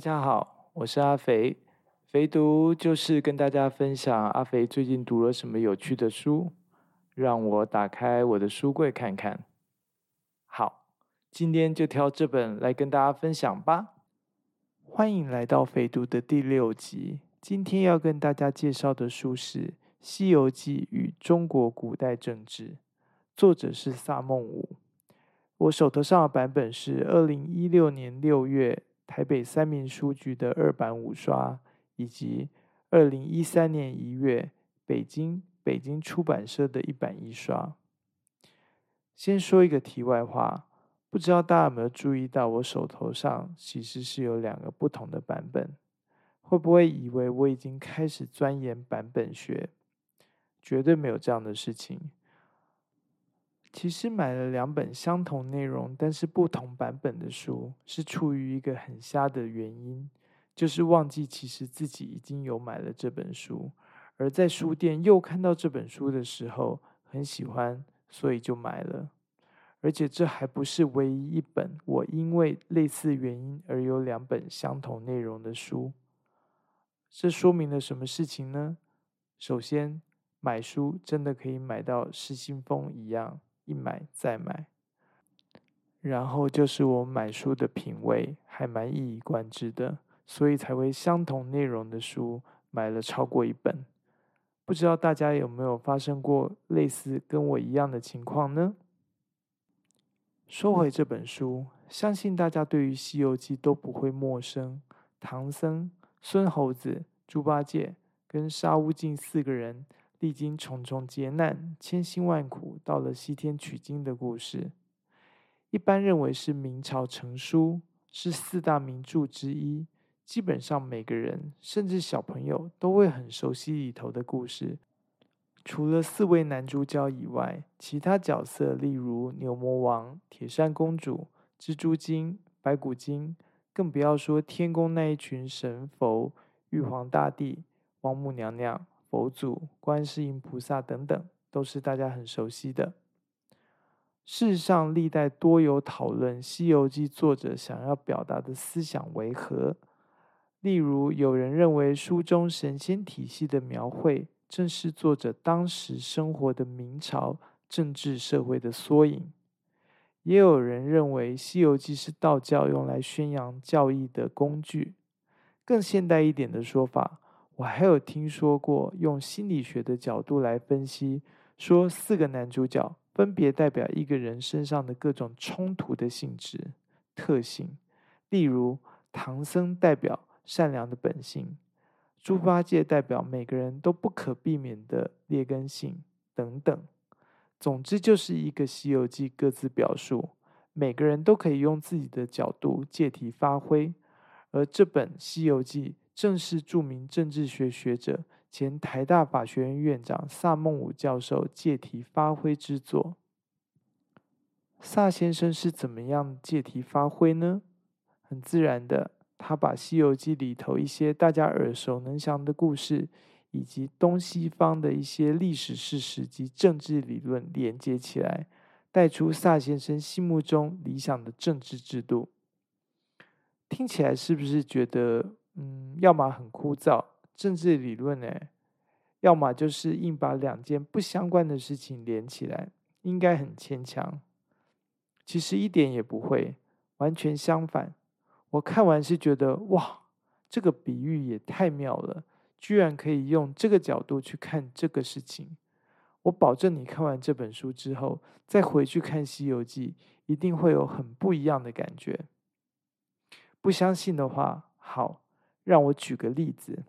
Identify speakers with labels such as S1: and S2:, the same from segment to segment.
S1: 大家好，我是阿肥。肥读就是跟大家分享阿肥最近读了什么有趣的书，让我打开我的书柜看看。好，今天就挑这本来跟大家分享吧。欢迎来到肥读的第六集。今天要跟大家介绍的书是《西游记与中国古代政治》，作者是萨孟武。我手头上的版本是二零一六年六月台北三民书局的二版五刷。以及二零一三年一月北京北京出版社的一版一刷。先说一个题外话，不知道大家有没有注意到，我手头上其实是有两个不同的版本。会不会以为我已经开始钻研版本学？绝对没有这样的事情。其实买了两本相同内容但是不同版本的书，是出于一个很瞎的原因。就是忘记，其实自己已经有买了这本书，而在书店又看到这本书的时候，很喜欢，所以就买了。而且这还不是唯一一本我因为类似原因而有两本相同内容的书。这说明了什么事情呢？首先，买书真的可以买到失心疯一样，一买再买。然后就是我买书的品味还蛮一以贯之的。所以才会相同内容的书买了超过一本，不知道大家有没有发生过类似跟我一样的情况呢？说回这本书，相信大家对于《西游记》都不会陌生。唐僧、孙猴子、猪八戒跟沙悟净四个人历经重重劫难、千辛万苦，到了西天取经的故事，一般认为是明朝成书，是四大名著之一。基本上每个人，甚至小朋友都会很熟悉里头的故事。除了四位男主角以外，其他角色，例如牛魔王、铁扇公主、蜘蛛精、白骨精，更不要说天宫那一群神佛、玉皇大帝、王母娘娘、佛祖、观世音菩萨等等，都是大家很熟悉的。世上，历代多有讨论《西游记》作者想要表达的思想为何。例如，有人认为书中神仙体系的描绘，正是作者当时生活的明朝政治社会的缩影；也有人认为《西游记》是道教用来宣扬教义的工具。更现代一点的说法，我还有听说过用心理学的角度来分析，说四个男主角分别代表一个人身上的各种冲突的性质特性。例如，唐僧代表。善良的本性，猪八戒代表每个人都不可避免的劣根性等等。总之，就是一个《西游记》各自表述，每个人都可以用自己的角度借题发挥。而这本《西游记》正是著名政治学学者、前台大法学院院长萨孟武教授借题发挥之作。萨先生是怎么样借题发挥呢？很自然的。他把《西游记》里头一些大家耳熟能详的故事，以及东西方的一些历史事实及政治理论连接起来，带出萨先生心目中理想的政治制度。听起来是不是觉得，嗯，要么很枯燥，政治理论呢？要么就是硬把两件不相关的事情连起来，应该很牵强。其实一点也不会，完全相反。我看完是觉得哇，这个比喻也太妙了，居然可以用这个角度去看这个事情。我保证你看完这本书之后，再回去看《西游记》，一定会有很不一样的感觉。不相信的话，好，让我举个例子。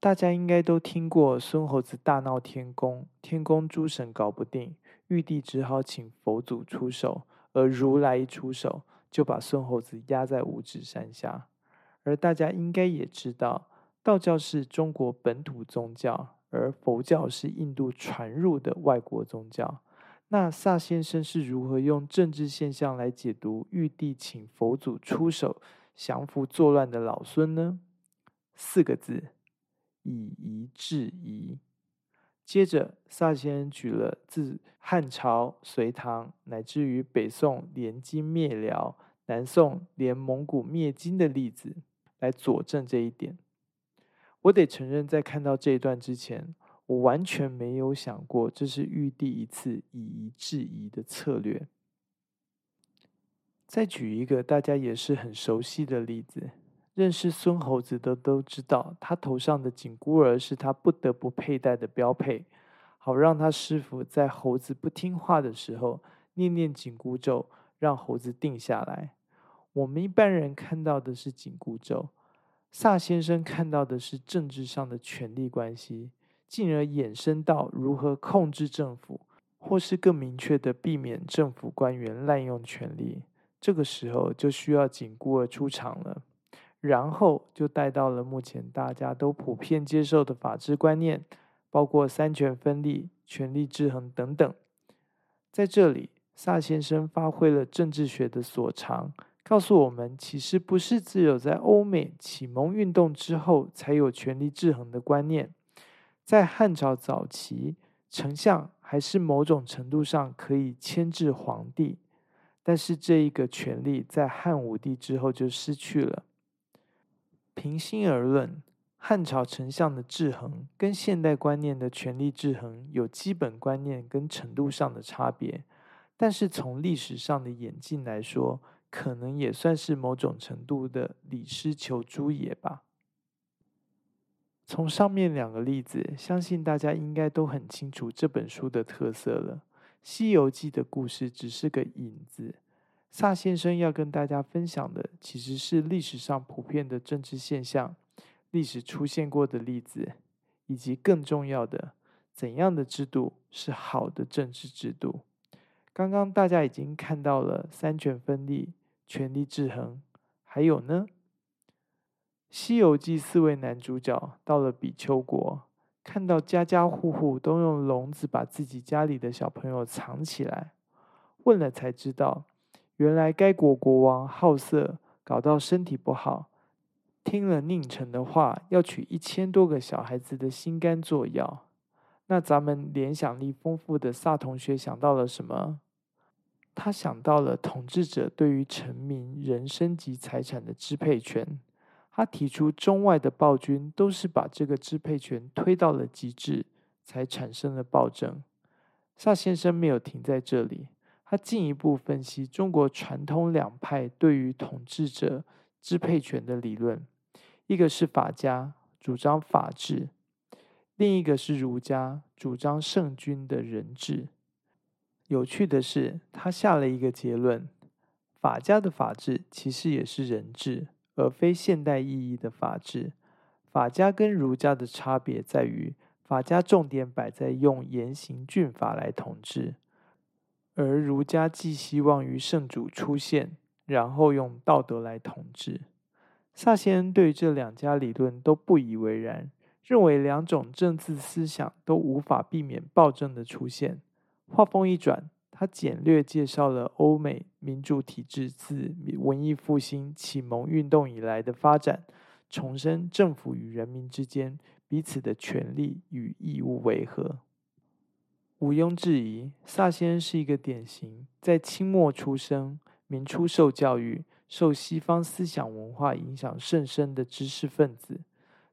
S1: 大家应该都听过孙猴子大闹天宫，天宫诸神搞不定，玉帝只好请佛祖出手，而如来一出手。就把孙猴子压在五指山下，而大家应该也知道，道教是中国本土宗教，而佛教是印度传入的外国宗教。那萨先生是如何用政治现象来解读玉帝请佛祖出手降服作乱的老孙呢？四个字：以夷制夷。接着，萨先举了自汉朝、隋唐乃至于北宋联金灭辽，南宋连蒙古灭金的例子来佐证这一点。我得承认，在看到这一段之前，我完全没有想过这是玉帝一次以夷制夷的策略。再举一个大家也是很熟悉的例子，认识孙猴子的都知道，他头上的紧箍儿是他不得不佩戴的标配，好让他师傅在猴子不听话的时候念念紧箍咒，让猴子定下来。我们一般人看到的是紧箍咒，萨先生看到的是政治上的权力关系，进而衍生到如何控制政府，或是更明确的避免政府官员滥用权力。这个时候就需要紧箍儿出场了，然后就带到了目前大家都普遍接受的法治观念，包括三权分立、权力制衡等等。在这里，萨先生发挥了政治学的所长，告诉我们，其实不是只有在欧美启蒙运动之后才有权力制衡的观念，在汉朝早期，丞相还是某种程度上可以牵制皇帝。但是这一个权利在汉武帝之后就失去了。平心而论，汉朝丞相的制衡跟现代观念的权力制衡有基本观念跟程度上的差别，但是从历史上的演进来说，可能也算是某种程度的李师求诸也吧。从上面两个例子，相信大家应该都很清楚这本书的特色了。《西游记》的故事只是个引子，萨先生要跟大家分享的其实是历史上普遍的政治现象、历史出现过的例子，以及更重要的，怎样的制度是好的政治制度。刚刚大家已经看到了三权分立、权力制衡，还有呢，《西游记》四位男主角到了比丘国。看到家家户户都用笼子把自己家里的小朋友藏起来，问了才知道，原来该国国王好色，搞到身体不好，听了宁城的话，要取一千多个小孩子的心肝做药。那咱们联想力丰富的萨同学想到了什么？他想到了统治者对于臣民人身及财产的支配权。他提出，中外的暴君都是把这个支配权推到了极致，才产生了暴政。萨先生没有停在这里，他进一步分析中国传统两派对于统治者支配权的理论：一个是法家，主张法治；另一个是儒家，主张圣君的人治。有趣的是，他下了一个结论：法家的法治其实也是人治。而非现代意义的法治，法家跟儒家的差别在于，法家重点摆在用严刑峻法来统治，而儒家寄希望于圣主出现，然后用道德来统治。萨先生对这两家理论都不以为然，认为两种政治思想都无法避免暴政的出现。话锋一转。他简略介绍了欧美民主体制自文艺复兴、启蒙运动以来的发展，重申政府与人民之间彼此的权利与义务为何。毋庸置疑，萨先生是一个典型在清末出生、明初受教育、受西方思想文化影响甚深的知识分子。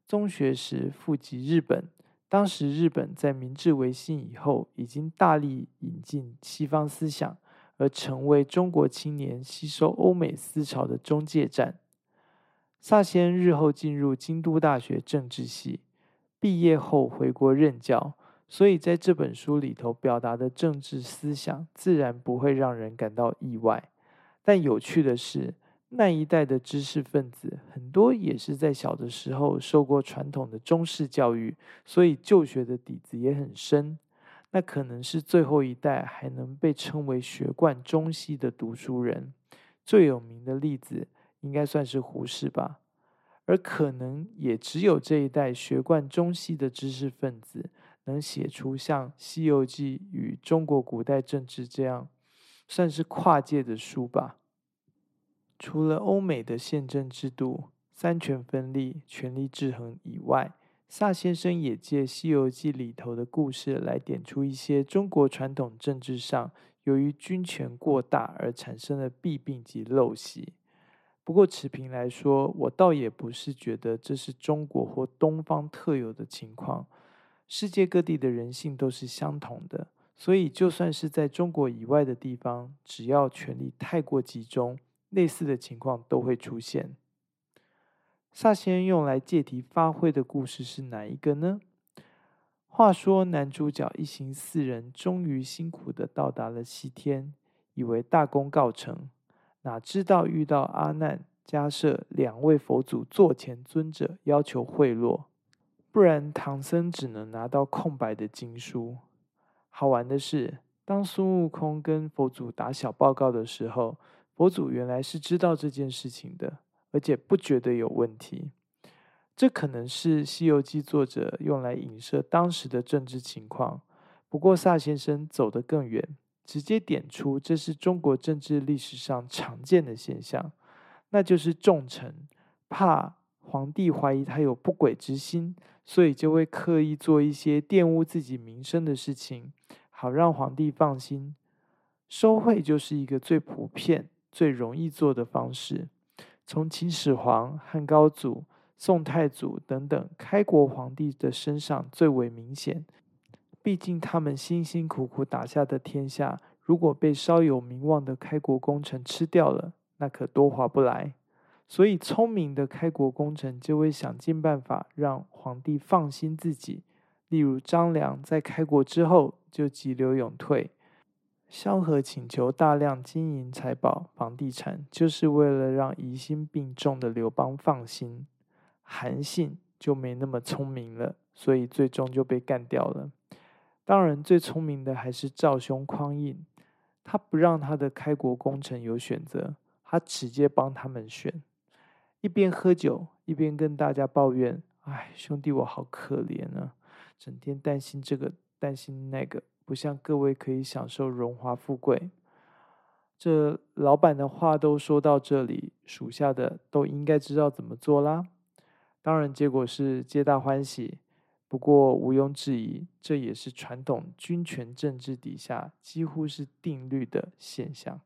S1: 中学时赴及日本。当时日本在明治维新以后，已经大力引进西方思想，而成为中国青年吸收欧美思潮的中介站。萨先日后进入京都大学政治系，毕业后回国任教，所以在这本书里头表达的政治思想，自然不会让人感到意外。但有趣的是。那一代的知识分子很多也是在小的时候受过传统的中式教育，所以就学的底子也很深。那可能是最后一代还能被称为学贯中西的读书人。最有名的例子应该算是胡适吧。而可能也只有这一代学贯中西的知识分子，能写出像《西游记》与中国古代政治这样算是跨界的书吧。除了欧美的宪政制度、三权分立、权力制衡以外，萨先生也借《西游记》里头的故事来点出一些中国传统政治上由于军权过大而产生的弊病及陋习。不过持平来说，我倒也不是觉得这是中国或东方特有的情况，世界各地的人性都是相同的。所以，就算是在中国以外的地方，只要权力太过集中，类似的情况都会出现。萨先用来借题发挥的故事是哪一个呢？话说，男主角一行四人终于辛苦的到达了西天，以为大功告成，哪知道遇到阿难、迦设两位佛祖座前尊者要求贿赂，不然唐僧只能拿到空白的经书。好玩的是，当孙悟空跟佛祖打小报告的时候，佛祖原来是知道这件事情的，而且不觉得有问题。这可能是《西游记》作者用来影射当时的政治情况。不过，萨先生走得更远，直接点出这是中国政治历史上常见的现象，那就是重臣怕皇帝怀疑他有不轨之心，所以就会刻意做一些玷污自己名声的事情，好让皇帝放心。收贿就是一个最普遍、最容易做的方式。从秦始皇、汉高祖。宋太祖等等开国皇帝的身上最为明显，毕竟他们辛辛苦苦打下的天下，如果被稍有名望的开国功臣吃掉了，那可多划不来。所以，聪明的开国功臣就会想尽办法让皇帝放心自己。例如，张良在开国之后就急流勇退，萧何请求大量金银财宝、房地产，就是为了让疑心病重的刘邦放心。韩信就没那么聪明了，所以最终就被干掉了。当然，最聪明的还是赵兄匡胤，他不让他的开国功臣有选择，他直接帮他们选。一边喝酒，一边跟大家抱怨：“哎，兄弟，我好可怜啊，整天担心这个，担心那个，不像各位可以享受荣华富贵。”这老板的话都说到这里，属下的都应该知道怎么做啦。当然，结果是皆大欢喜。不过，毋庸置疑，这也是传统军权政治底下几乎是定律的现象。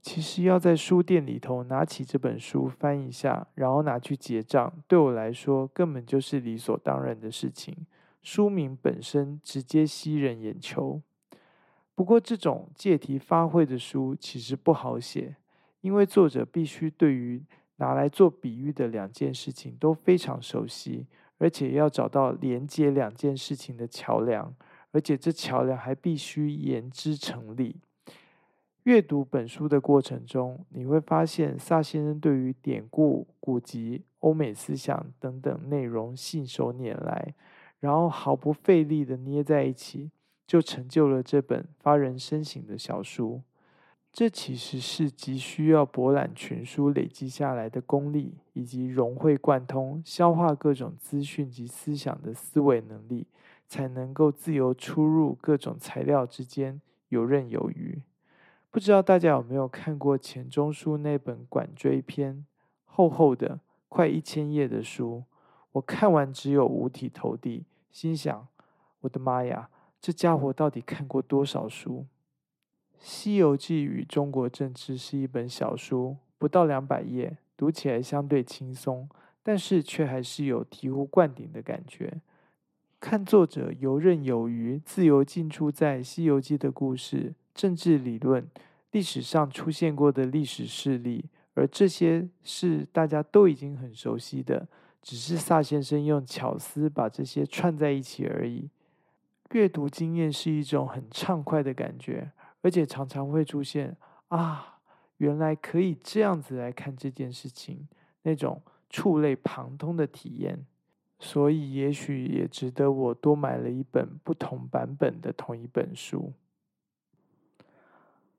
S1: 其实，要在书店里头拿起这本书翻一下，然后拿去结账，对我来说根本就是理所当然的事情。书名本身直接吸人眼球。不过，这种借题发挥的书其实不好写，因为作者必须对于。拿来做比喻的两件事情都非常熟悉，而且要找到连接两件事情的桥梁，而且这桥梁还必须言之成立。阅读本书的过程中，你会发现萨先生对于典故、古籍、欧美思想等等内容信手拈来，然后毫不费力的捏在一起，就成就了这本发人深省的小书。这其实是急需要博览群书累积下来的功力，以及融会贯通、消化各种资讯及思想的思维能力，才能够自由出入各种材料之间，游刃有余。不知道大家有没有看过钱钟书那本《管锥篇》，厚厚的快一千页的书，我看完只有五体投地，心想：我的妈呀，这家伙到底看过多少书？《西游记与中国政治》是一本小书，不到两百页，读起来相对轻松，但是却还是有醍醐灌顶的感觉。看作者游刃有余、自由进出在《西游记》的故事、政治理论、历史上出现过的历史事例，而这些是大家都已经很熟悉的，只是萨先生用巧思把这些串在一起而已。阅读经验是一种很畅快的感觉。而且常常会出现啊，原来可以这样子来看这件事情，那种触类旁通的体验，所以也许也值得我多买了一本不同版本的同一本书。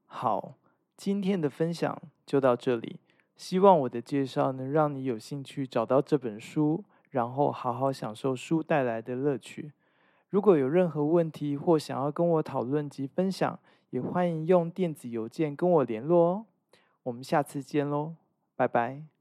S1: 好，今天的分享就到这里，希望我的介绍能让你有兴趣找到这本书，然后好好享受书带来的乐趣。如果有任何问题或想要跟我讨论及分享，也欢迎用电子邮件跟我联络哦。我们下次见喽，拜拜。